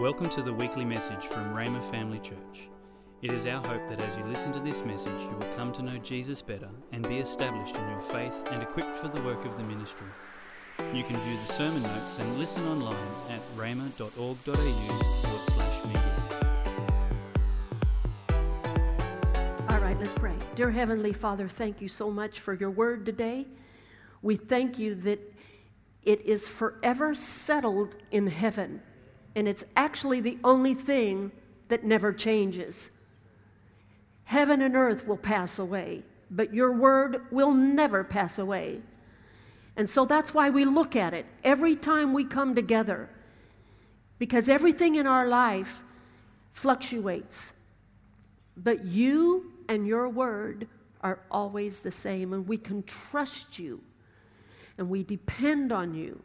Welcome to the weekly message from Rhema Family Church. It is our hope that as you listen to this message, you will come to know Jesus better and be established in your faith and equipped for the work of the ministry. You can view the sermon notes and listen online at rhema.org.au forward slash media. All right, let's pray. Dear Heavenly Father, thank you so much for your word today. We thank you that it is forever settled in heaven, and it's actually the only thing that never changes. Heaven and earth will pass away, but your word will never pass away. And so that's why we look at it every time we come together, because everything in our life fluctuates. But you and your word are always the same, and we can trust you and we depend on you.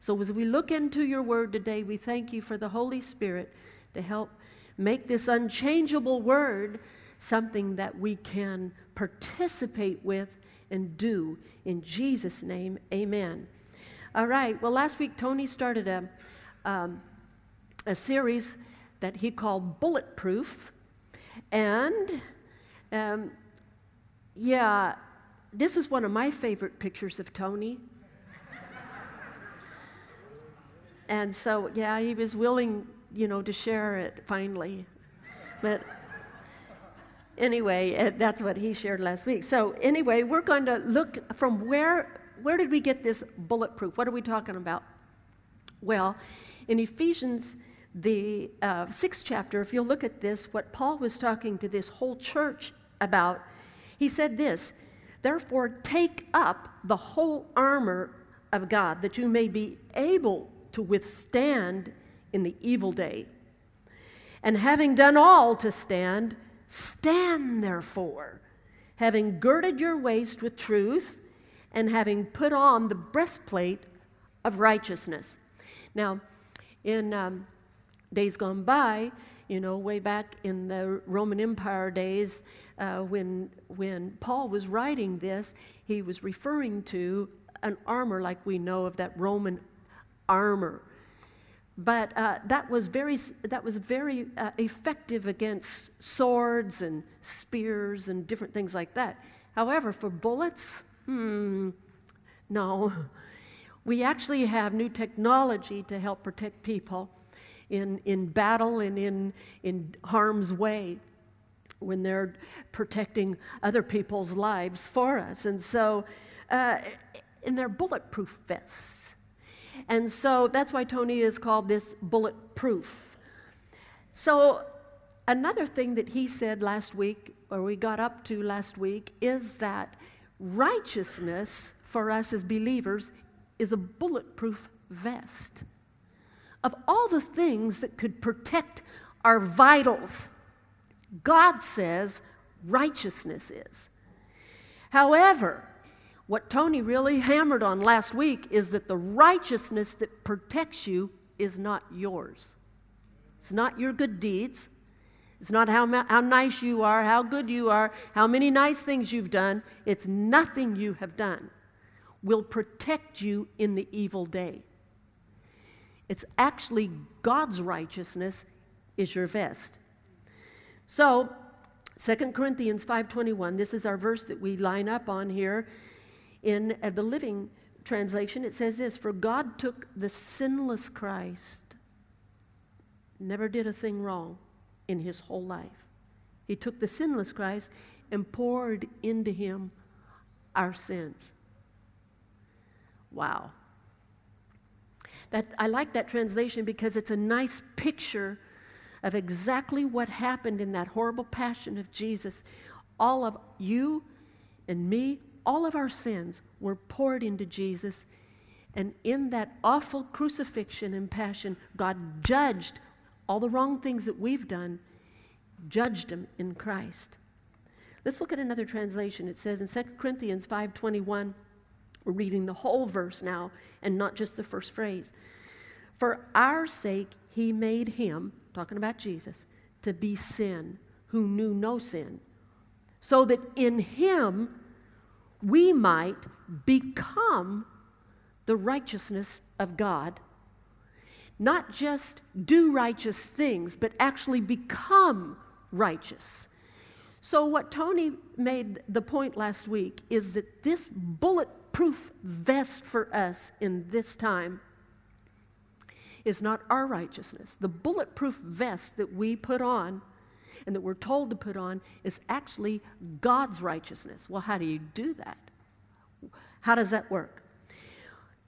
So, as we look into your word today, we thank you for the Holy Spirit to help make this unchangeable word something that we can participate with and do. In Jesus' name, amen. All right, well, last week Tony started a, um, a series that he called Bulletproof. And um, yeah, this is one of my favorite pictures of Tony. And so, yeah, he was willing, you know, to share it finally. But anyway, that's what he shared last week. So, anyway, we're going to look from where where did we get this bulletproof? What are we talking about? Well, in Ephesians, the uh, sixth chapter, if you'll look at this, what Paul was talking to this whole church about, he said this Therefore, take up the whole armor of God, that you may be able to withstand in the evil day. And having done all to stand, stand therefore, having girded your waist with truth, and having put on the breastplate of righteousness. Now, in um, days gone by, you know, way back in the Roman Empire days, uh, when, when Paul was writing this, he was referring to an armor like we know of that Roman armor. But uh, that was very, that was very uh, effective against swords and spears and different things like that. However, for bullets, hmm, no. We actually have new technology to help protect people in, in battle and in, in harm's way when they're protecting other people's lives for us. And so, uh, and they're bulletproof vests. And so that's why Tony is called this bulletproof. So, another thing that he said last week, or we got up to last week, is that righteousness for us as believers is a bulletproof vest. Of all the things that could protect our vitals, God says righteousness is. However, what Tony really hammered on last week is that the righteousness that protects you is not yours. It's not your good deeds. It's not how, how nice you are, how good you are, how many nice things you've done. It's nothing you have done will protect you in the evil day. It's actually God's righteousness is your vest. So, 2 Corinthians 5:21, this is our verse that we line up on here in uh, the Living translation. It says this, "For God took the sinless Christ, never did a thing wrong in his whole life. He took the sinless Christ and poured into him our sins." Wow. That, I like that translation because it's a nice picture of exactly what happened in that horrible passion of Jesus. All of you and me, all of our sins were poured into Jesus. And in that awful crucifixion and passion, God judged all the wrong things that we've done, judged them in Christ. Let's look at another translation. It says in 2 Corinthians 5:21, we're reading the whole verse now and not just the first phrase. For our sake he made him, talking about Jesus, to be sin who knew no sin, so that in him we might become the righteousness of God. not just do righteous things, but actually become righteous. So, what Tony made the point last week is that this bulletproof vest for us in this time is not our righteousness. The bulletproof vest that we put on and that we're told to put on is actually God's righteousness. Well, how do you do that? How does that work?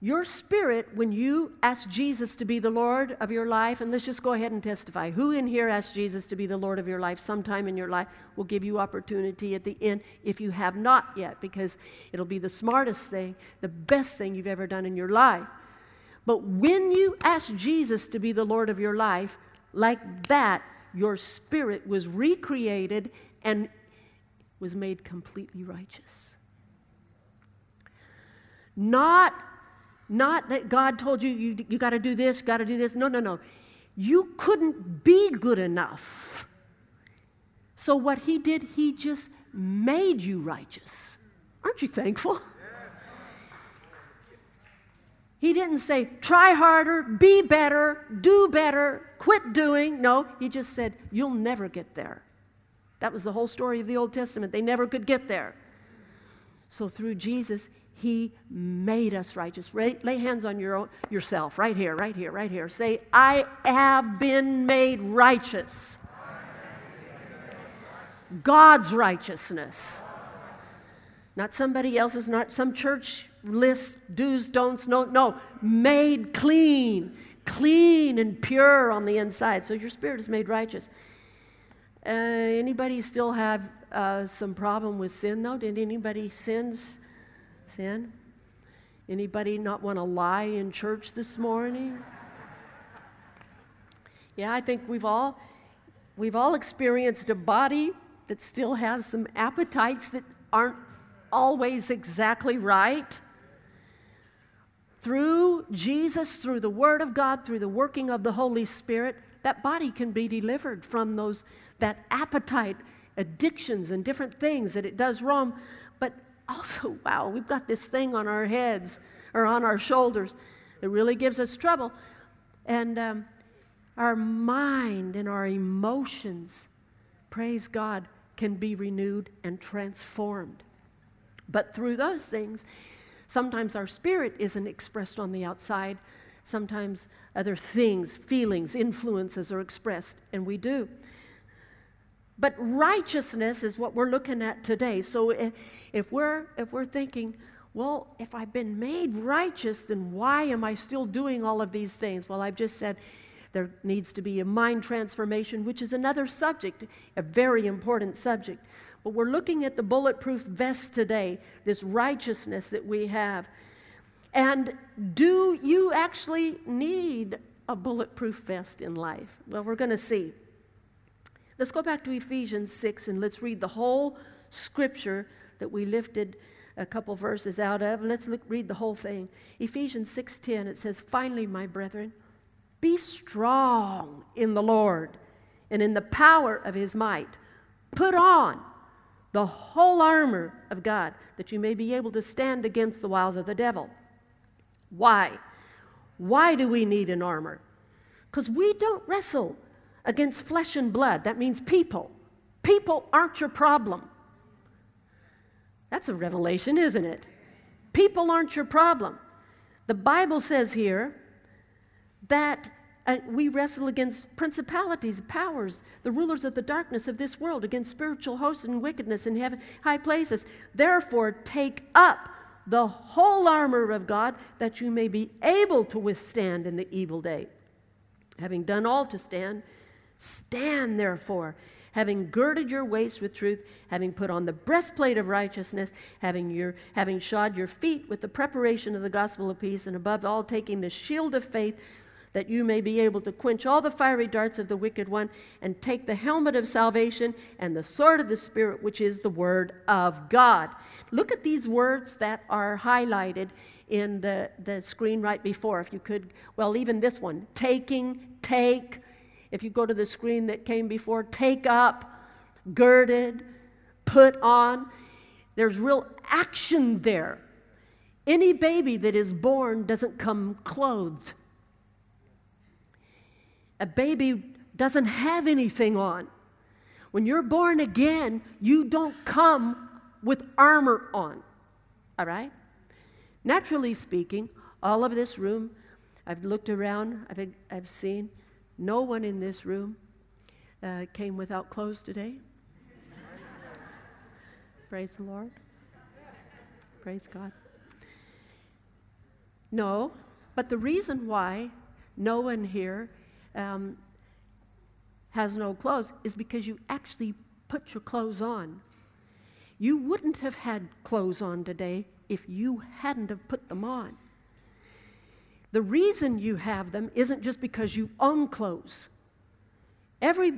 Your spirit, when you ask Jesus to be the Lord of your life, and let's just go ahead and testify. Who in here asked Jesus to be the Lord of your life sometime in your life? We'll give you opportunity at the end if you have not yet, because it'll be the smartest thing, the best thing you've ever done in your life. But when you ask Jesus to be the Lord of your life, like that, your spirit was recreated and was made completely righteous. Not not that God told you, you, you got to do this, got to do this. No, no, no. You couldn't be good enough. So, what He did, He just made you righteous. Aren't you thankful? He didn't say, try harder, be better, do better, quit doing. No, he just said, you'll never get there. That was the whole story of the Old Testament. They never could get there. So through Jesus, he made us righteous. lay hands on your own, yourself, right here, right here, right here. Say, I have been made righteous. God's righteousness. Not somebody else's, not some church list, do's, don'ts, no, no. Made clean, clean and pure on the inside. So your spirit is made righteous. Uh, anybody still have uh, some problem with sin, though? Did anybody sins? Sin? Anybody not want to lie in church this morning? Yeah, I think we've all we've all experienced a body that still has some appetites that aren't always exactly right. Through Jesus, through the Word of God, through the working of the Holy Spirit, that body can be delivered from those that appetite, addictions, and different things that it does wrong. But also, wow, we've got this thing on our heads or on our shoulders that really gives us trouble. And um, our mind and our emotions, praise God, can be renewed and transformed. But through those things, sometimes our spirit isn't expressed on the outside. Sometimes other things, feelings, influences are expressed, and we do. But righteousness is what we're looking at today. So if, if, we're, if we're thinking, well, if I've been made righteous, then why am I still doing all of these things? Well, I've just said there needs to be a mind transformation, which is another subject, a very important subject. But we're looking at the bulletproof vest today, this righteousness that we have. And do you actually need a bulletproof vest in life? Well, we're going to see. Let's go back to Ephesians 6 and let's read the whole scripture that we lifted a couple verses out of. Let's look, read the whole thing. Ephesians 6:10 it says, "Finally, my brethren, be strong in the Lord and in the power of his might. Put on the whole armor of God that you may be able to stand against the wiles of the devil." Why? Why do we need an armor? Because we don't wrestle against flesh and blood. That means people. People aren't your problem. That's a revelation, isn't it? People aren't your problem. The Bible says here that uh, we wrestle against principalities, powers, the rulers of the darkness of this world, against spiritual hosts and wickedness in heaven, high places. Therefore, take up the whole armor of God that you may be able to withstand in the evil day. Having done all to stand, Stand therefore, having girded your waist with truth, having put on the breastplate of righteousness, having, your, having shod your feet with the preparation of the gospel of peace, and above all, taking the shield of faith, that you may be able to quench all the fiery darts of the wicked one, and take the helmet of salvation and the sword of the Spirit, which is the word of God. Look at these words that are highlighted in the, the screen right before, if you could. Well, even this one taking, take, if you go to the screen that came before, take up, girded, put on. There's real action there. Any baby that is born doesn't come clothed. A baby doesn't have anything on. When you're born again, you don't come with armor on. All right? Naturally speaking, all of this room, I've looked around, I've, I've seen no one in this room uh, came without clothes today. Praise the Lord. Praise God. No, but the reason why no one here um, has no clothes is because you actually put your clothes on. You wouldn't have had clothes on today if you hadn't have put them on. The reason you have them isn't just because you own clothes. Every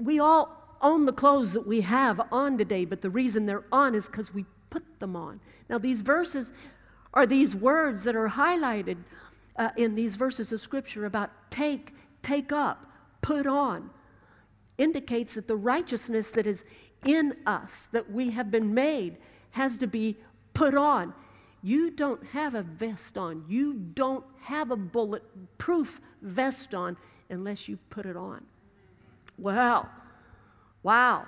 we all own the clothes that we have on today, but the reason they're on is because we put them on. Now these verses are these words that are highlighted uh, in these verses of scripture about take, take up, put on indicates that the righteousness that is in us, that we have been made, has to be put on. You don't have a vest on. You don't have a bulletproof vest on unless you put it on. Well, wow.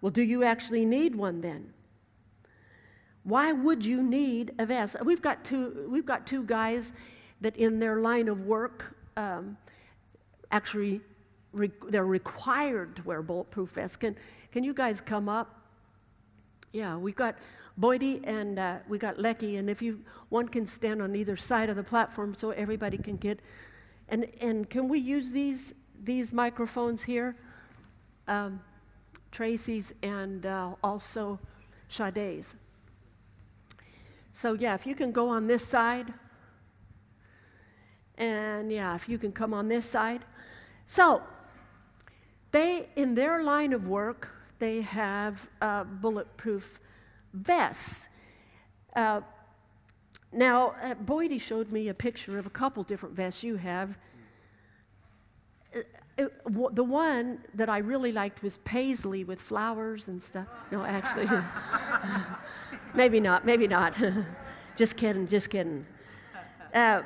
Well, do you actually need one then? Why would you need a vest? We've got two, we've got two guys that, in their line of work, um, actually re- they're required to wear bulletproof vests. Can, can you guys come up? Yeah, we've got Boydie and uh, we got Lecky, and if you one can stand on either side of the platform so everybody can get. And and can we use these these microphones here? Um, Tracy's and uh, also Sade's. So yeah, if you can go on this side. And yeah, if you can come on this side. So, they, in their line of work, they have uh, bulletproof vests. Uh, now, uh, Boydie showed me a picture of a couple different vests you have. Uh, it, w- the one that I really liked was paisley with flowers and stuff. No, actually, maybe not, maybe not. just kidding, just kidding. Uh,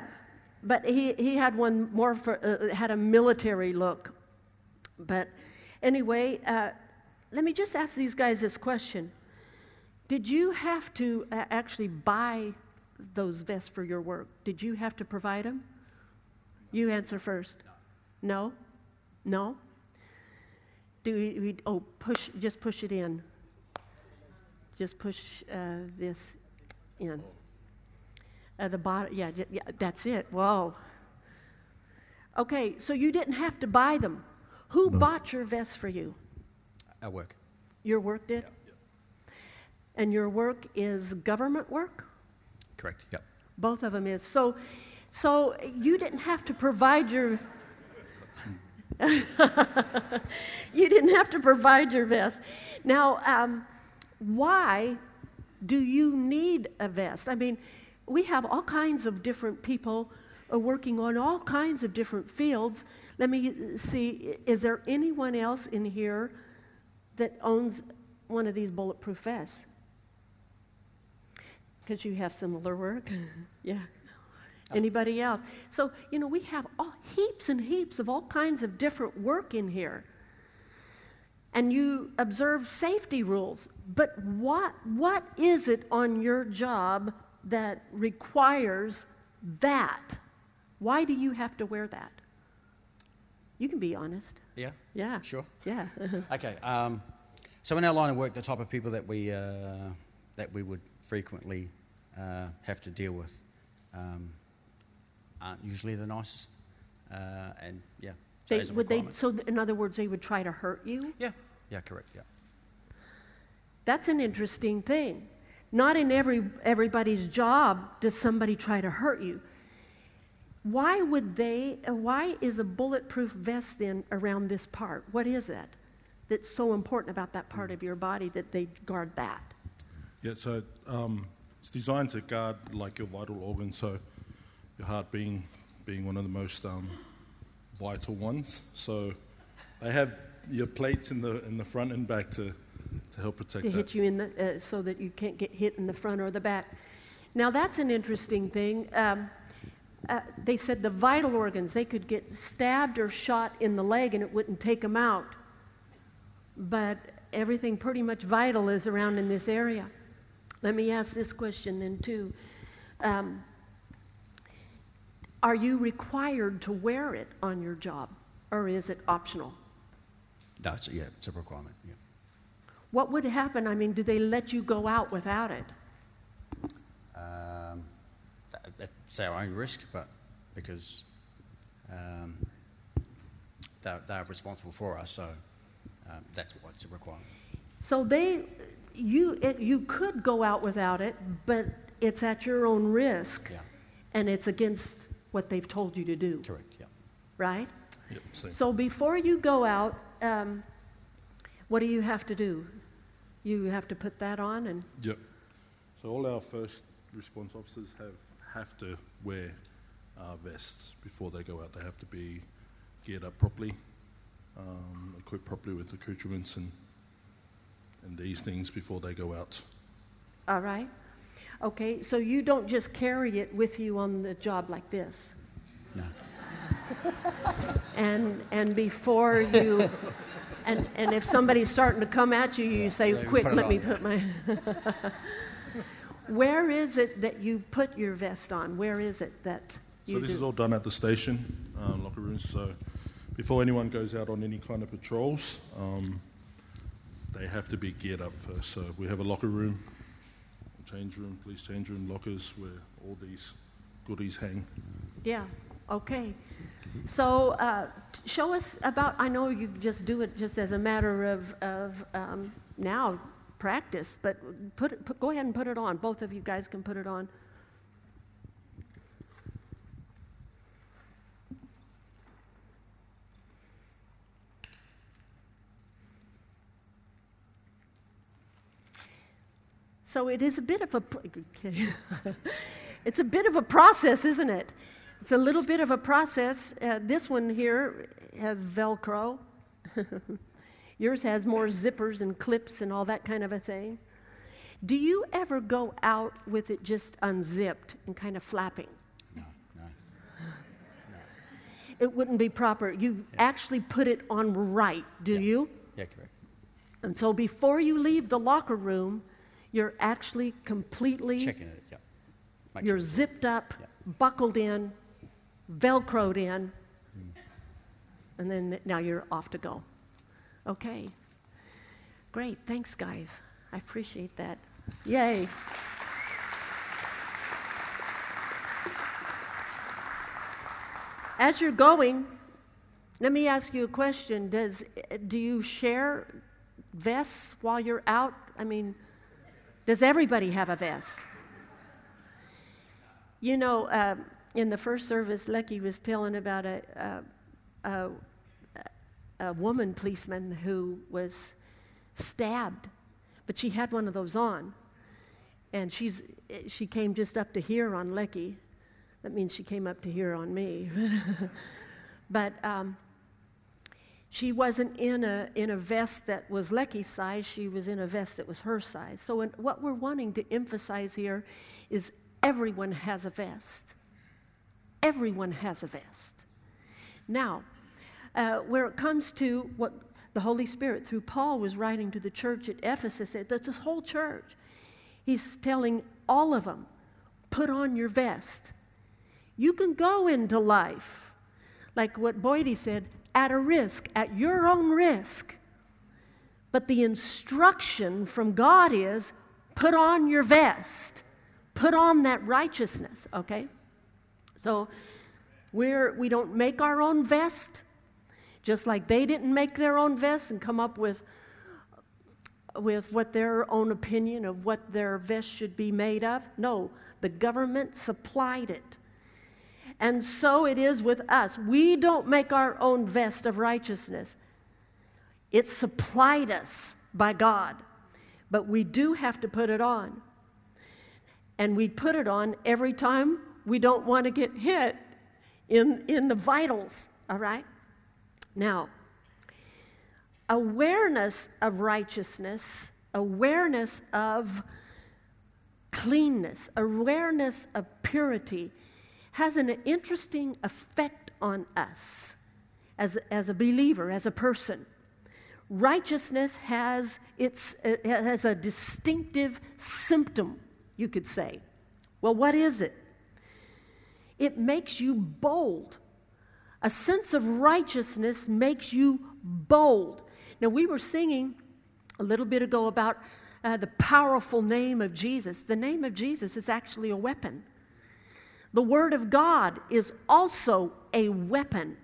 but he, he had one more for, uh, had a military look. But anyway, uh, let me just ask these guys this question. Did you have to uh, actually buy those vests for your work? Did you have to provide them? You answer first. No? No? Do we, we oh, push, just push it in. Just push uh, this in. Uh, the bottom, yeah, yeah, that's it. Whoa. Okay, so you didn't have to buy them. Who no. bought your vest for you? At work. Your work did? Yeah, yeah. And your work is government work? Correct, yep. Both of them is. So, so you didn't have to provide your. you didn't have to provide your vest. Now, um, why do you need a vest? I mean, we have all kinds of different people uh, working on all kinds of different fields. Let me see, is there anyone else in here that owns one of these bulletproof vests? Because you have similar work. yeah. Anybody else? So, you know, we have all, heaps and heaps of all kinds of different work in here. And you observe safety rules. But what, what is it on your job that requires that. Why do you have to wear that? You can be honest. Yeah. Yeah. Sure. Yeah. okay. Um, so in our line of work, the type of people that we uh, that we would frequently uh, have to deal with um, aren't usually the nicest, uh, and yeah. So they, would they? So in other words, they would try to hurt you. Yeah. Yeah. Correct. Yeah. That's an interesting thing. Not in every, everybody's job does somebody try to hurt you. Why would they, why is a bulletproof vest then around this part? What is it that's so important about that part of your body that they guard that? Yeah, so um, it's designed to guard like your vital organs, so your heart being, being one of the most um, vital ones. So they have your plates in the, in the front and back to to help protect to that. hit you in the, uh, so that you can't get hit in the front or the back. Now that's an interesting thing. Um, uh, they said the vital organs, they could get stabbed or shot in the leg and it wouldn't take them out. But everything pretty much vital is around in this area. Let me ask this question then, too. Um, are you required to wear it on your job, or is it optional? No, yeah, it's a requirement. Yeah. What would happen? I mean, do they let you go out without it? Um, that, that's our own risk, but because um, they're, they're responsible for us, so um, that's what's required. So they, you, it, you could go out without it, but it's at your own risk, Yeah, and it's against what they've told you to do, correct. Yeah. right? Yep, same. So before you go out, um, what do you have to do? You have to put that on, and Yep. So all our first response officers have have to wear uh, vests before they go out. They have to be geared up properly, um, equipped properly with accoutrements and and these things before they go out. all right? Okay, so you don't just carry it with you on the job like this. No. And, and before you, and, and if somebody's starting to come at you, you say, Yeah, quick, let on, me yeah." put my. Where is it that you put your vest on? Where is it that you So this do? is all done at the station um, locker rooms. So before anyone goes out on any kind of patrols, um, they have to be geared up first. So we have a locker room, change room, police change room, lockers where all these goodies hang. Yeah, okay. So uh, show us about, I know you just do it just as a matter of, of um, now practice, but put, put, go ahead and put it on. Both of you guys can put it on. So it is a bit of a, it's a bit of a process, isn't it? It's a little bit of a process. Uh, this one here has Velcro. Yours has more zippers and clips and all that kind of a thing. Do you ever go out with it just unzipped and kind of flapping? No, no. It wouldn't be proper. You actually put it on right, do Yeah. you? Yeah, correct. And so before you leave the locker room, you're actually completely Checking it. Yeah. Make You're sure. zipped up, Yeah. buckled in, velcroed in, and then now you're off to go. Okay. Great. Thanks, guys. I appreciate that. Yay. As you're going, let me ask you a question. Does, do you share vests while you're out? I mean, does everybody have a vest? You know, uh, in the first service, Lecky was telling about a, a, a, a woman policeman who was stabbed, but she had one of those on. And she's, she came just up to here on Lecky. That means she came up to here on me. but um, she wasn't in a, in a vest that was Lecky's size, she was in a vest that was her size. So, in, what we're wanting to emphasize here is everyone has a vest. Everyone has a vest. Now, uh, where it comes to what the Holy Spirit, through Paul, was writing to the church at Ephesus, that this whole church, he's telling all of them, put on your vest. You can go into life, like what Boydie said, at a risk, at your own risk. But the instruction from God is put on your vest, put on that righteousness, okay? So we're, we don't make our own vest, just like they didn't make their own vest and come up with, with what their own opinion of what their vest should be made of. No, the government supplied it. And so it is with us. We don't make our own vest of righteousness. It's supplied us by God, but we do have to put it on. And we put it on every time we don't want to get hit in, in the vitals, all right? Now, awareness of righteousness, awareness of cleanness, awareness of purity has an interesting effect on us as, as a believer, as a person. Righteousness has, its, it has a distinctive symptom, you could say. Well, what is it? It makes you bold. A sense of righteousness makes you bold. Now, we were singing a little bit ago about uh, the powerful name of Jesus. The name of Jesus is actually a weapon. The Word of God is also a weapon.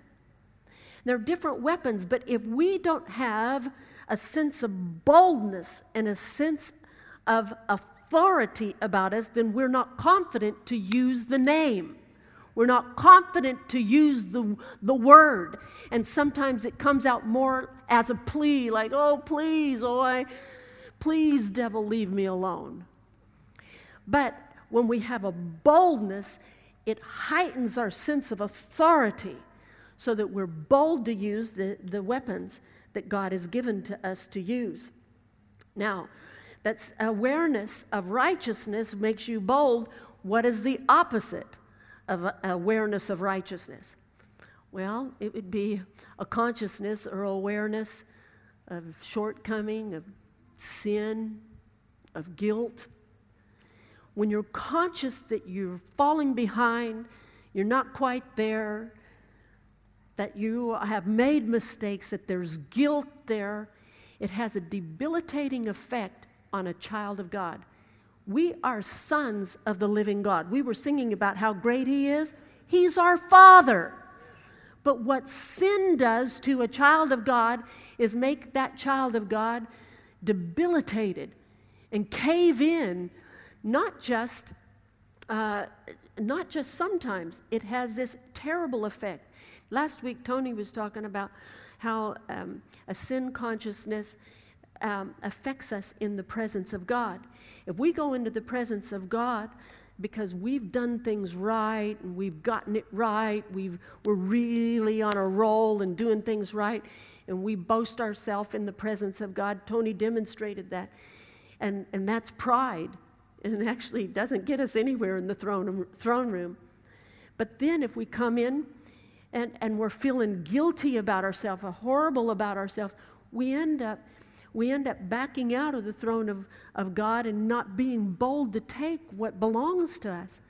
There are different weapons, but if we don't have a sense of boldness and a sense of authority about us, then we're not confident to use the name. We're not confident to use the, the word. And sometimes it comes out more as a plea, like, oh, please, oh, I, please, devil, leave me alone. But when we have a boldness, it heightens our sense of authority so that we're bold to use the, the weapons that God has given to us to use. Now, that's awareness of righteousness makes you bold. What is the opposite of uh, awareness of righteousness? Well, it would be a consciousness or awareness of shortcoming, of sin, of guilt. When you're conscious that you're falling behind, you're not quite there, that you have made mistakes, that there's guilt there, it has a debilitating effect on a child of God. We are sons of the living God. We were singing about how great He is. He's our Father. But what sin does to a child of God is make that child of God debilitated and cave in, not just, uh, not just sometimes. It has this terrible effect. Last week, Tony was talking about how um, a sin consciousness um, affects us in the presence of God. If we go into the presence of God because we've done things right and we've gotten it right, we've, we're really on a roll and doing things right, and we boast ourselves in the presence of God, Tony demonstrated that. And, and that's pride. And actually doesn't get us anywhere in the throne, throne room. But then if we come in and, and we're feeling guilty about ourselves, horrible about ourselves, we end up we end up backing out of the throne of, of God and not being bold to take what belongs to us.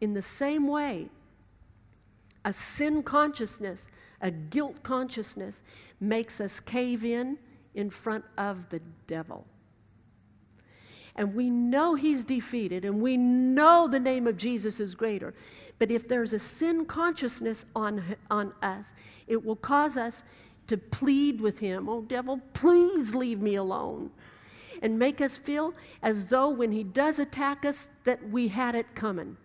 In the same way, a sin consciousness, a guilt consciousness makes us cave in in front of the devil. And we know he's defeated, and we know the name of Jesus is greater. But if there's a sin consciousness on, on us, it will cause us to plead with him, Oh, devil, please leave me alone. And make us feel as though when he does attack us, that we had it coming.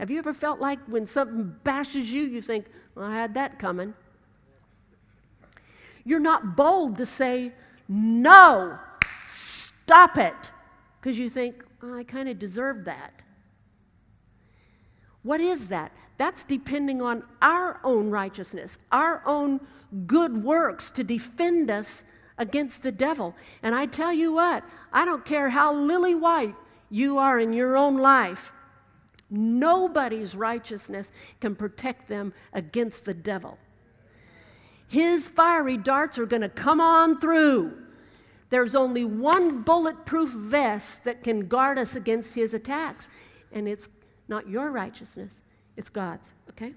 Have you ever felt like when something bashes you, you think, well, I had that coming? You're not bold to say, no, stop it, because you think, oh, I kind of deserve that. What is that? That's depending on our own righteousness, our own good works to defend us against the devil. And I tell you what, I don't care how lily white you are in your own life, nobody's righteousness can protect them against the devil. His fiery darts are going to come on through. There's only one bulletproof vest that can guard us against his attacks, and it's not your righteousness, it's God's, okay?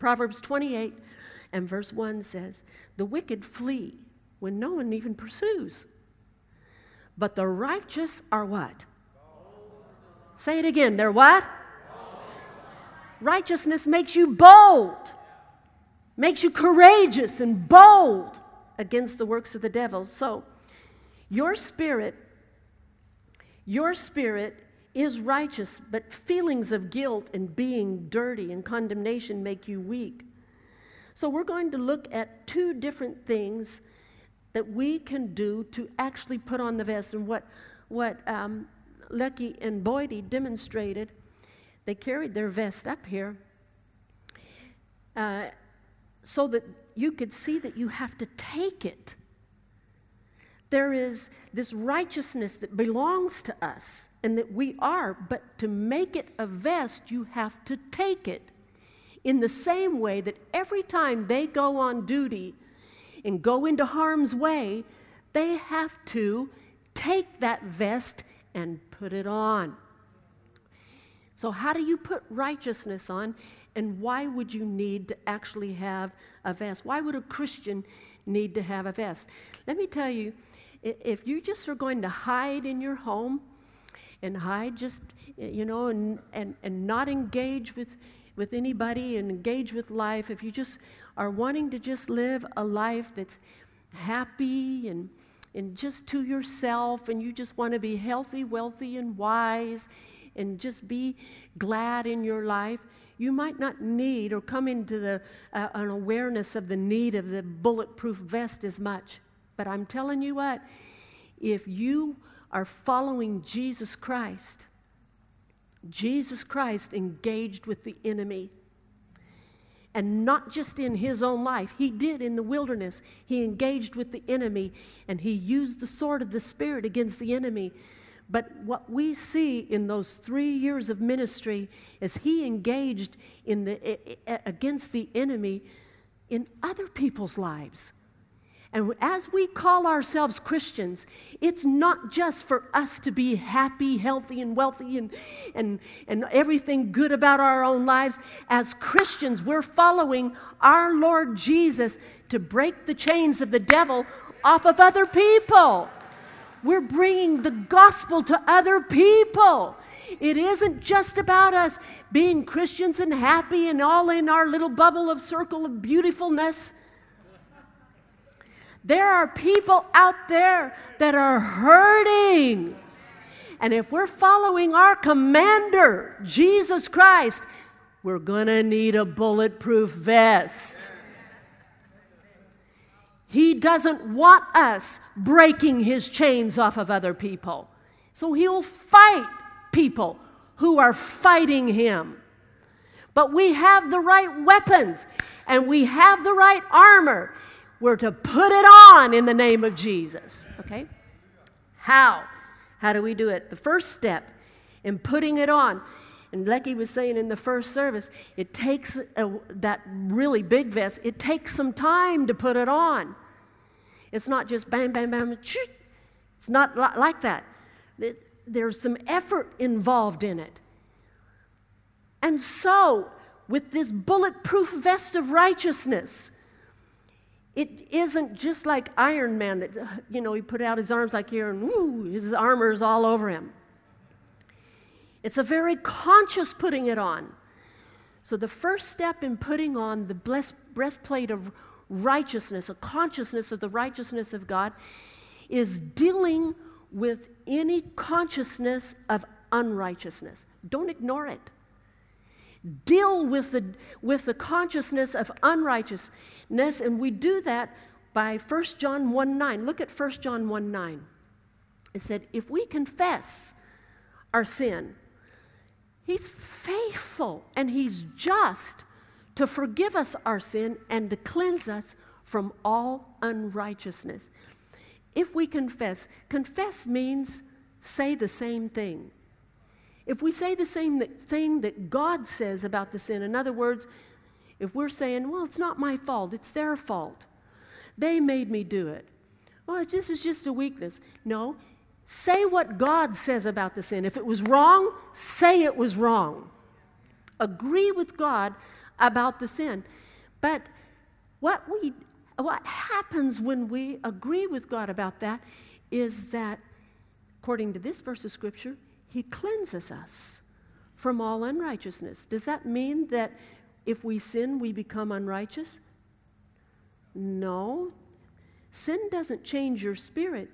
Proverbs 28 and verse 1 says, The wicked flee when no one even pursues. But the righteous are what? Say it again. They're what? Righteousness makes you bold, makes you courageous and bold against the works of the devil. So, your spirit, your spirit is righteous, but feelings of guilt and being dirty and condemnation make you weak. So, we're going to look at two different things that we can do to actually put on the vest. And what, what um, Lecky and Boydie demonstrated, they carried their vest up here uh, so that you could see that you have to take it. there is this righteousness that belongs to us and that we are, but to make it a vest, you have to take it. In the same way that every time they go on duty and go into harm's way, they have to take that vest and put it on. So, how do you put righteousness on? And why would you need to actually have a vest? Why would a Christian need to have a vest? Let me tell you, if you just are going to hide in your home and hide just, you know, and, and, and not engage with, with anybody and engage with life, if you just are wanting to just live a life that's happy and, and just to yourself, and you just want to be healthy, wealthy, and wise, and just be glad in your life, you might not need or come into the, uh, an awareness of the need of the bulletproof vest as much. But I'm telling you what, if you are following Jesus Christ, Jesus Christ engaged with the enemy. And not just in his own life, he did in the wilderness. He engaged with the enemy and he used the sword of the Spirit against the enemy. But what we see in those three years of ministry is he engaged in the, against the enemy in other people's lives. And as we call ourselves Christians, it's not just for us to be happy, healthy, and wealthy and, and, and everything good about our own lives. As Christians, we're following our Lord Jesus to break the chains of the devil off of other people. We're bringing the gospel to other people. It isn't just about us being Christians and happy and all in our little bubble of circle of beautifulness. There are people out there that are hurting. And if we're following our commander, Jesus Christ, we're going to need a bulletproof vest. He doesn't want us breaking his chains off of other people. So he'll fight people who are fighting him. But we have the right weapons and we have the right armor. We're to put it on in the name of Jesus. Okay? How? How do we do it? The first step in putting it on, and Lecky was saying in the first service, it takes a, that really big vest, it takes some time to put it on. It's not just bam, bam, bam, it's not like that. There's some effort involved in it. And so, with this bulletproof vest of righteousness, it isn't just like Iron Man that, you know, he put out his arms like here and woo, his armor is all over him. It's a very conscious putting it on. So, the first step in putting on the breastplate of righteousness, a consciousness of the righteousness of God, is dealing with any consciousness of unrighteousness. Don't ignore it deal with the, with the consciousness of unrighteousness, and we do that by 1 John 1 9. Look at 1 John 1 9. It said, If we confess our sin, He's faithful and He's just to forgive us our sin and to cleanse us from all unrighteousness. If we confess, confess means say the same thing. If we say the same thing that God says about the sin, in other words, if we're saying, well, it's not my fault, it's their fault, they made me do it. Well, this is just a weakness. No, say what God says about the sin. If it was wrong, say it was wrong. Agree with God about the sin. But what we what happens when we agree with God about that is that according to this verse of scripture, he cleanses us from all unrighteousness. Does that mean that if we sin, we become unrighteous? No. Sin doesn't change your spirit,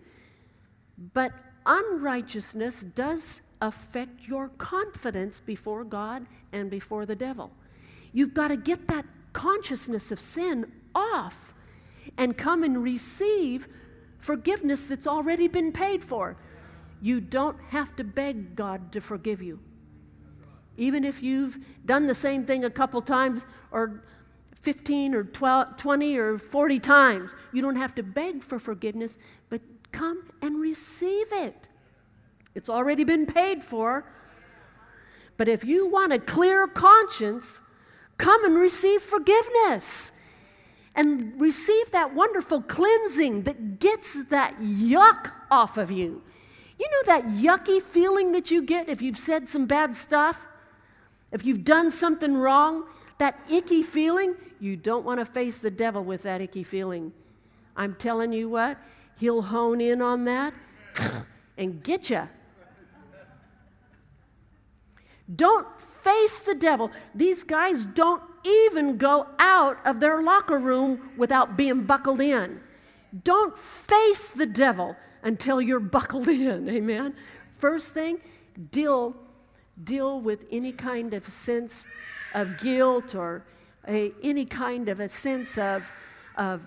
but unrighteousness does affect your confidence before God and before the devil. You've got to get that consciousness of sin off and come and receive forgiveness that's already been paid for. You don't have to beg God to forgive you. Even if you've done the same thing a couple times or 15 or 12, 20 or 40 times. You don't have to beg for forgiveness, but come and receive it. It's already been paid for. But if you want a clear conscience, come and receive forgiveness and receive that wonderful cleansing that gets that yuck off of you. You know that yucky feeling that you get if you've said some bad stuff? If you've done something wrong? That icky feeling? You don't want to face the devil with that icky feeling. I'm telling you what, he'll hone in on that and get you. Don't face the devil. These guys don't even go out of their locker room without being buckled in. Don't face the devil until you're buckled in. Amen. First thing, deal deal with any kind of sense of guilt or a, any kind of a sense of, of,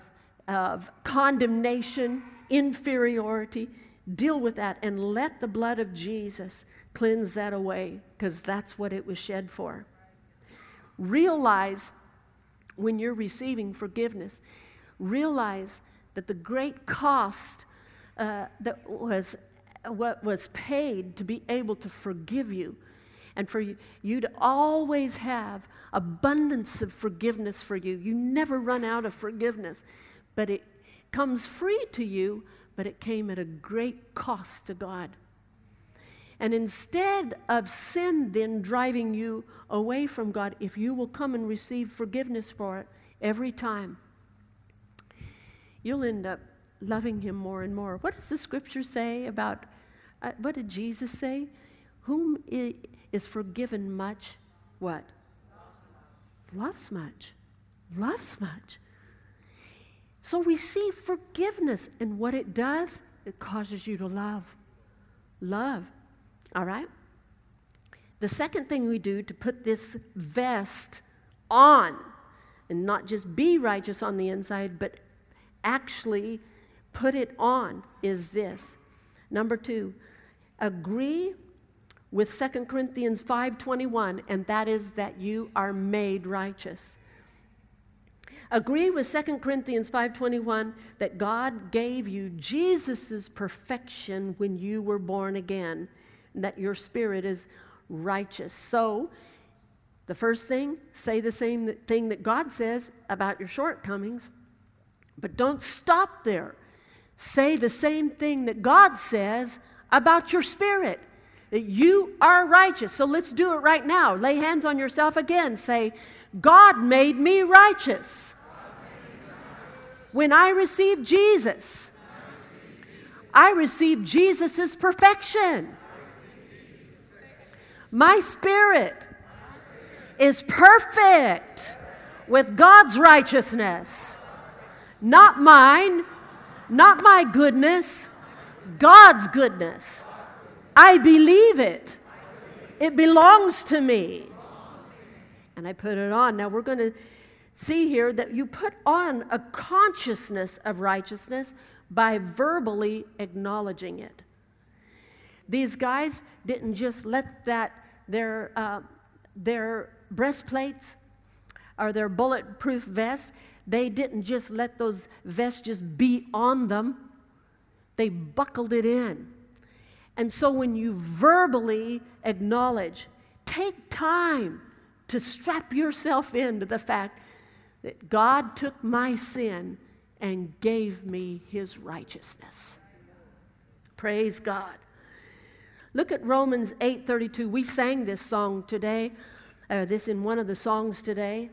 of condemnation, inferiority. Deal with that and let the blood of Jesus cleanse that away because that's what it was shed for. Realize when you're receiving forgiveness, realize that the great cost uh, that was what was paid to be able to forgive you and for you, you to always have abundance of forgiveness for you. You never run out of forgiveness, but it comes free to you, but it came at a great cost to God. And instead of sin then driving you away from God, if you will come and receive forgiveness for it every time, you'll end up loving Him more and more. What does the scripture say about, uh, what did Jesus say? Whom is forgiven much, what? Loves much. Loves much. So receive forgiveness. And what it does, it causes you to love. Love. All right? The second thing we do to put this vest on, and not just be righteous on the inside, but actually put it on, is this. Number two, agree with 2 Corinthians 5:21 and that is that you are made righteous. Agree with 2 Corinthians 5:21 that God gave you Jesus' perfection when you were born again, and that your spirit is righteous. So, the first thing, say the same thing that God says about your shortcomings, but don't stop there. Say the same thing that God says about your spirit that you are righteous. So let's do it right now. Lay hands on yourself again. Say, God made me righteous. When I received Jesus, I received Jesus' perfection. My spirit is perfect with God's righteousness. Not mine, not my goodness, God's goodness. I believe it. It belongs to me. And I put it on. Now we're going to see here that you put on a consciousness of righteousness by verbally acknowledging it. These guys didn't just let that their uh, their breastplates or their bulletproof vests. They didn't just let those vests just be on them. They buckled it in. And so when you verbally acknowledge, take time to strap yourself into the fact that God took my sin and gave me his righteousness. Praise God. Look at Romans 8:32. We sang this song today, uh, this in one of the songs today.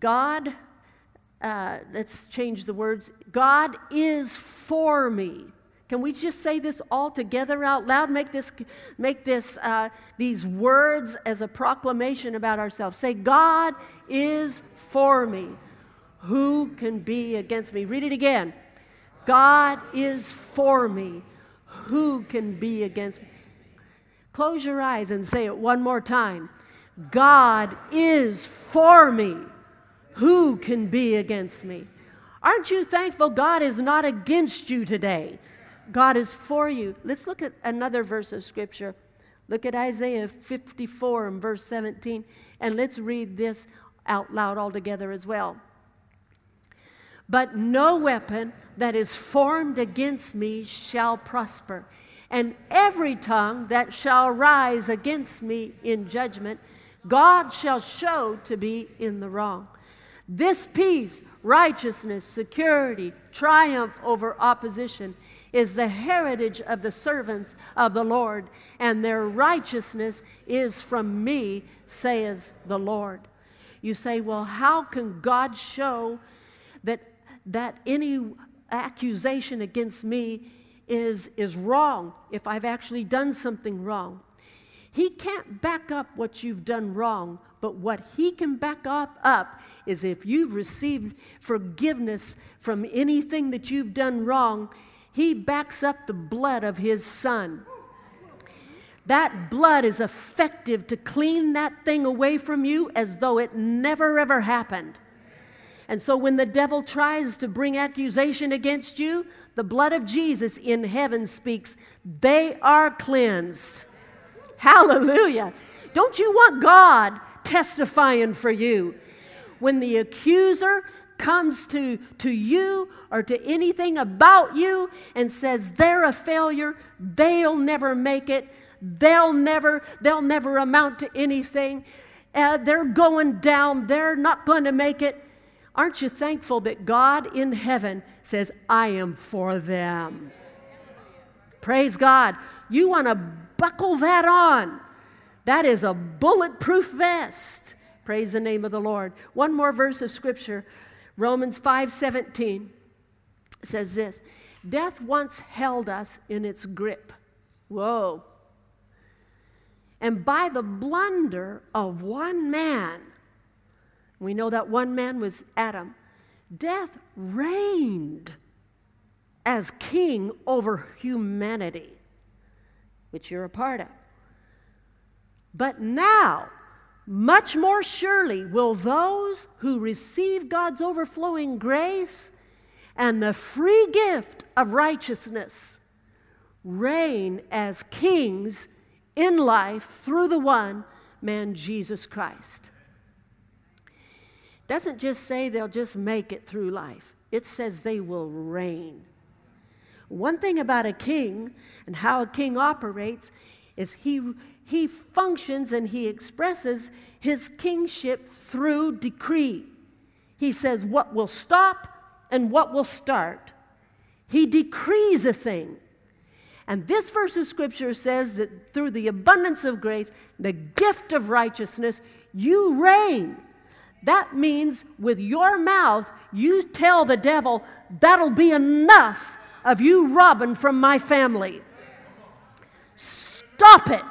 God, uh, let's change the words. God is for me. Can we just say this all together out loud? Make this, make this, uh, these words as a proclamation about ourselves. Say, God is for me. Who can be against me? Read it again. God is for me. Who can be against me? Close your eyes and say it one more time. God is for me. Who can be against me? Aren't you thankful God is not against you today? God is for you. Let's look at another verse of Scripture. Look at Isaiah 54 and verse 17, and let's read this out loud all together as well. But no weapon that is formed against me shall prosper, and every tongue that shall rise against me in judgment, God shall show to be in the wrong. This peace, righteousness, security, triumph over opposition is the heritage of the servants of the Lord, and their righteousness is from me, says the Lord. You say, well, how can God show that, that any accusation against me is, is wrong if I've actually done something wrong? He can't back up what you've done wrong, but what he can back up, up is if you've received forgiveness from anything that you've done wrong, he backs up the blood of his son. That blood is effective to clean that thing away from you as though it never ever happened. And so when the devil tries to bring accusation against you, the blood of Jesus in heaven speaks, they are cleansed. Hallelujah. Don't you want God testifying for you? When the accuser comes to, to you or to anything about you and says they're a failure, they'll never make it, they'll never, they'll never amount to anything, uh, they're going down, they're not going to make it. Aren't you thankful that God in heaven says, I am for them? Praise God. You want to buckle that on. That is a bulletproof vest. Praise the name of the Lord. One more verse of scripture Romans 5:17 says this, death once held us in its grip. Whoa. And by the blunder of one man, we know that one man was Adam, death reigned as king over humanity, which you're a part of. But now, much more surely will those who receive God's overflowing grace and the free gift of righteousness reign as kings in life through the one man, Jesus Christ. Doesn't just say they'll just make it through life, it says they will reign. One thing about a king and how a king operates is he, he functions and he expresses his kingship through decree. He says what will stop and what will start. He decrees a thing. And this verse of scripture says that through the abundance of grace, the gift of righteousness, you reign. That means with your mouth, you tell the devil, that'll be enough of you robbing from my family. Stop it.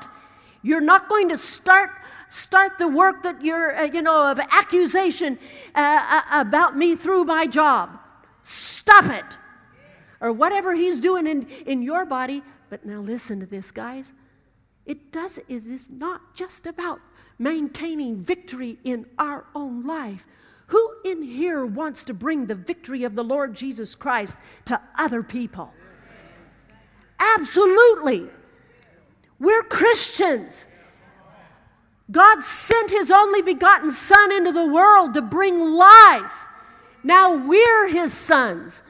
You're not going to start start the work that you're, uh, you know, of accusation uh, uh, about me through my job. Stop it. Or whatever he's doing in, in your body. But now listen to this, guys. It does, it is not just about maintaining victory in our own life. Who in here wants to bring the victory of the Lord Jesus Christ to other people? Absolutely. We're Christians. God sent his only begotten Son into the world to bring life. Now we're his sons.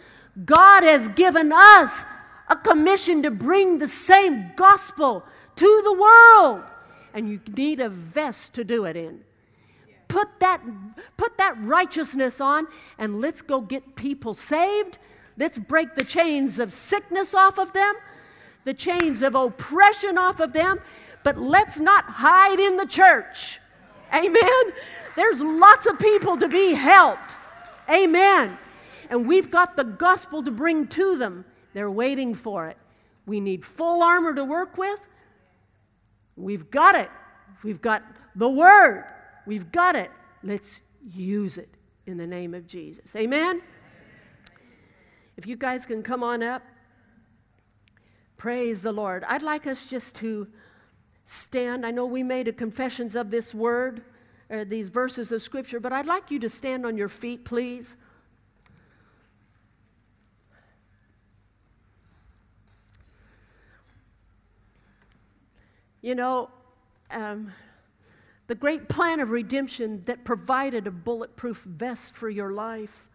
God has given us a commission to bring the same gospel to the world. And you need a vest to do it in. Put that, put that righteousness on and let's go get people saved. Let's break the chains of sickness off of them the chains of oppression off of them, but let's not hide in the church. Amen. There's lots of people to be helped. Amen. And we've got the gospel to bring to them. They're waiting for it. We need full armor to work with. We've got it. We've got the word. We've got it. Let's use it in the name of Jesus. Amen. If you guys can come on up. Praise the Lord. I'd like us just to stand. I know we made a confessions of this word, or these verses of Scripture, but I'd like you to stand on your feet, please. You know, um, the great plan of redemption that provided a bulletproof vest for your life.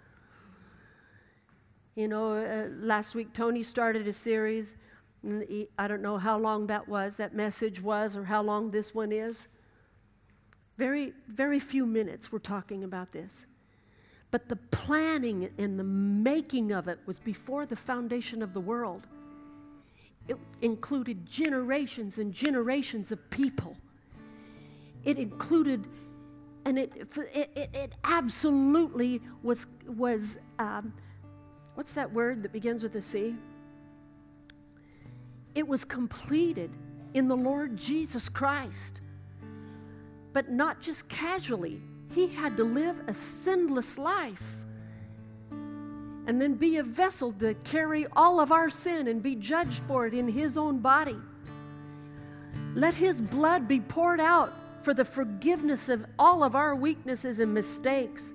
You know, uh, last week Tony started a series. I don't know how long that was, that message was, or how long this one is. Very, very few minutes we're talking about this. But the planning and the making of it was before the foundation of the world. It included generations and generations of people. It included, and it, it, it absolutely was, was um, what's that word that begins with a C? It was completed in the Lord Jesus Christ. But not just casually, he had to live a sinless life and then be a vessel to carry all of our sin and be judged for it in his own body. Let his blood be poured out for the forgiveness of all of our weaknesses and mistakes.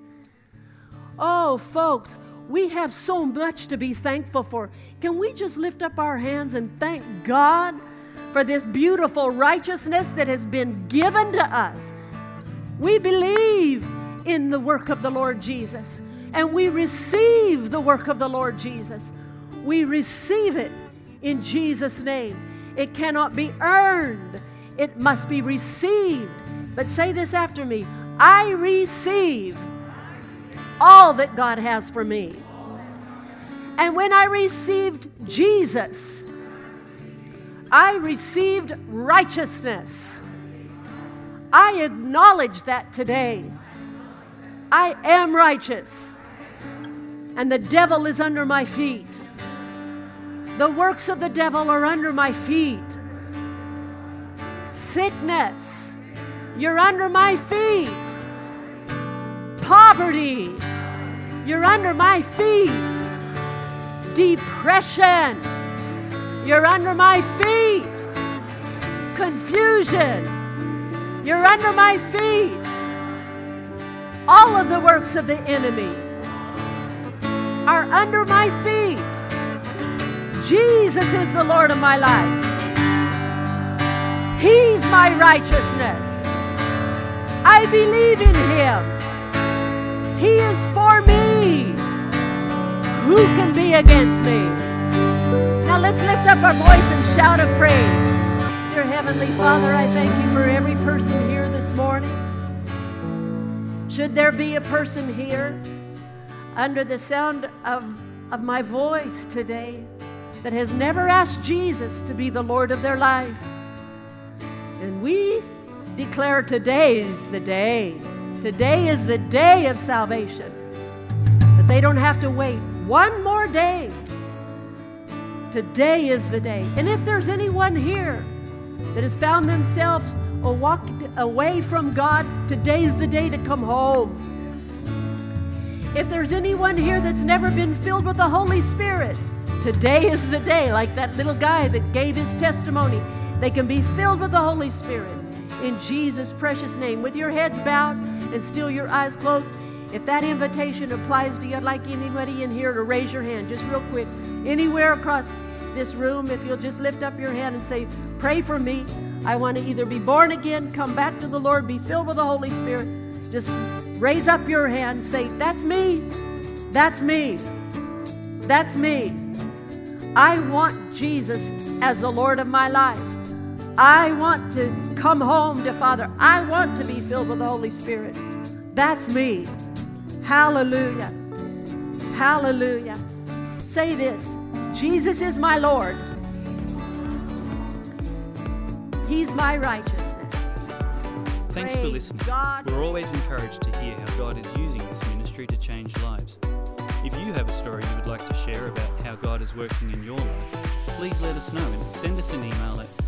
Oh, folks, we have so much to be thankful for. Can we just lift up our hands and thank God for this beautiful righteousness that has been given to us? We believe in the work of the Lord Jesus and we receive the work of the Lord Jesus. We receive it in Jesus' name. It cannot be earned, it must be received. But say this after me I receive all that God has for me. And when I received Jesus, I received righteousness. I acknowledge that today. I am righteous, and the devil is under my feet. The works of the devil are under my feet. Sickness, you're under my feet. Poverty, you're under my feet. Depression, you're under my feet. Confusion, you're under my feet. All of the works of the enemy are under my feet. Jesus is the Lord of my life. He's my righteousness. I believe in Him. He is for me. Who can be against me? Now let's lift up our voice and shout a praise. Dear Heavenly Father, I thank you for every person here this morning. Should there be a person here under the sound of, of my voice today that has never asked Jesus to be the Lord of their life, and we declare today's the day. Today is the day of salvation. That they don't have to wait one more day. Today is the day. And if there's anyone here that has found themselves or walked away from God, today's the day to come home. If there's anyone here that's never been filled with the Holy Spirit, today is the day, like that little guy that gave his testimony. They can be filled with the Holy Spirit in Jesus' precious name. With your heads bowed and still your eyes closed, if that invitation applies to you, I'd like anybody in here to raise your hand just real quick. Anywhere across this room, if you'll just lift up your hand and say, Pray for me. I want to either be born again, come back to the Lord, be filled with the Holy Spirit. Just raise up your hand, say, That's me. That's me. That's me. I want Jesus as the Lord of my life. I want to come home to Father. I want to be filled with the Holy Spirit. That's me. Hallelujah. Hallelujah. Say this Jesus is my Lord. He's my righteousness. Thanks for listening. God. We're always encouraged to hear how God is using this ministry to change lives. If you have a story you would like to share about how God is working in your life, please let us know and send us an email at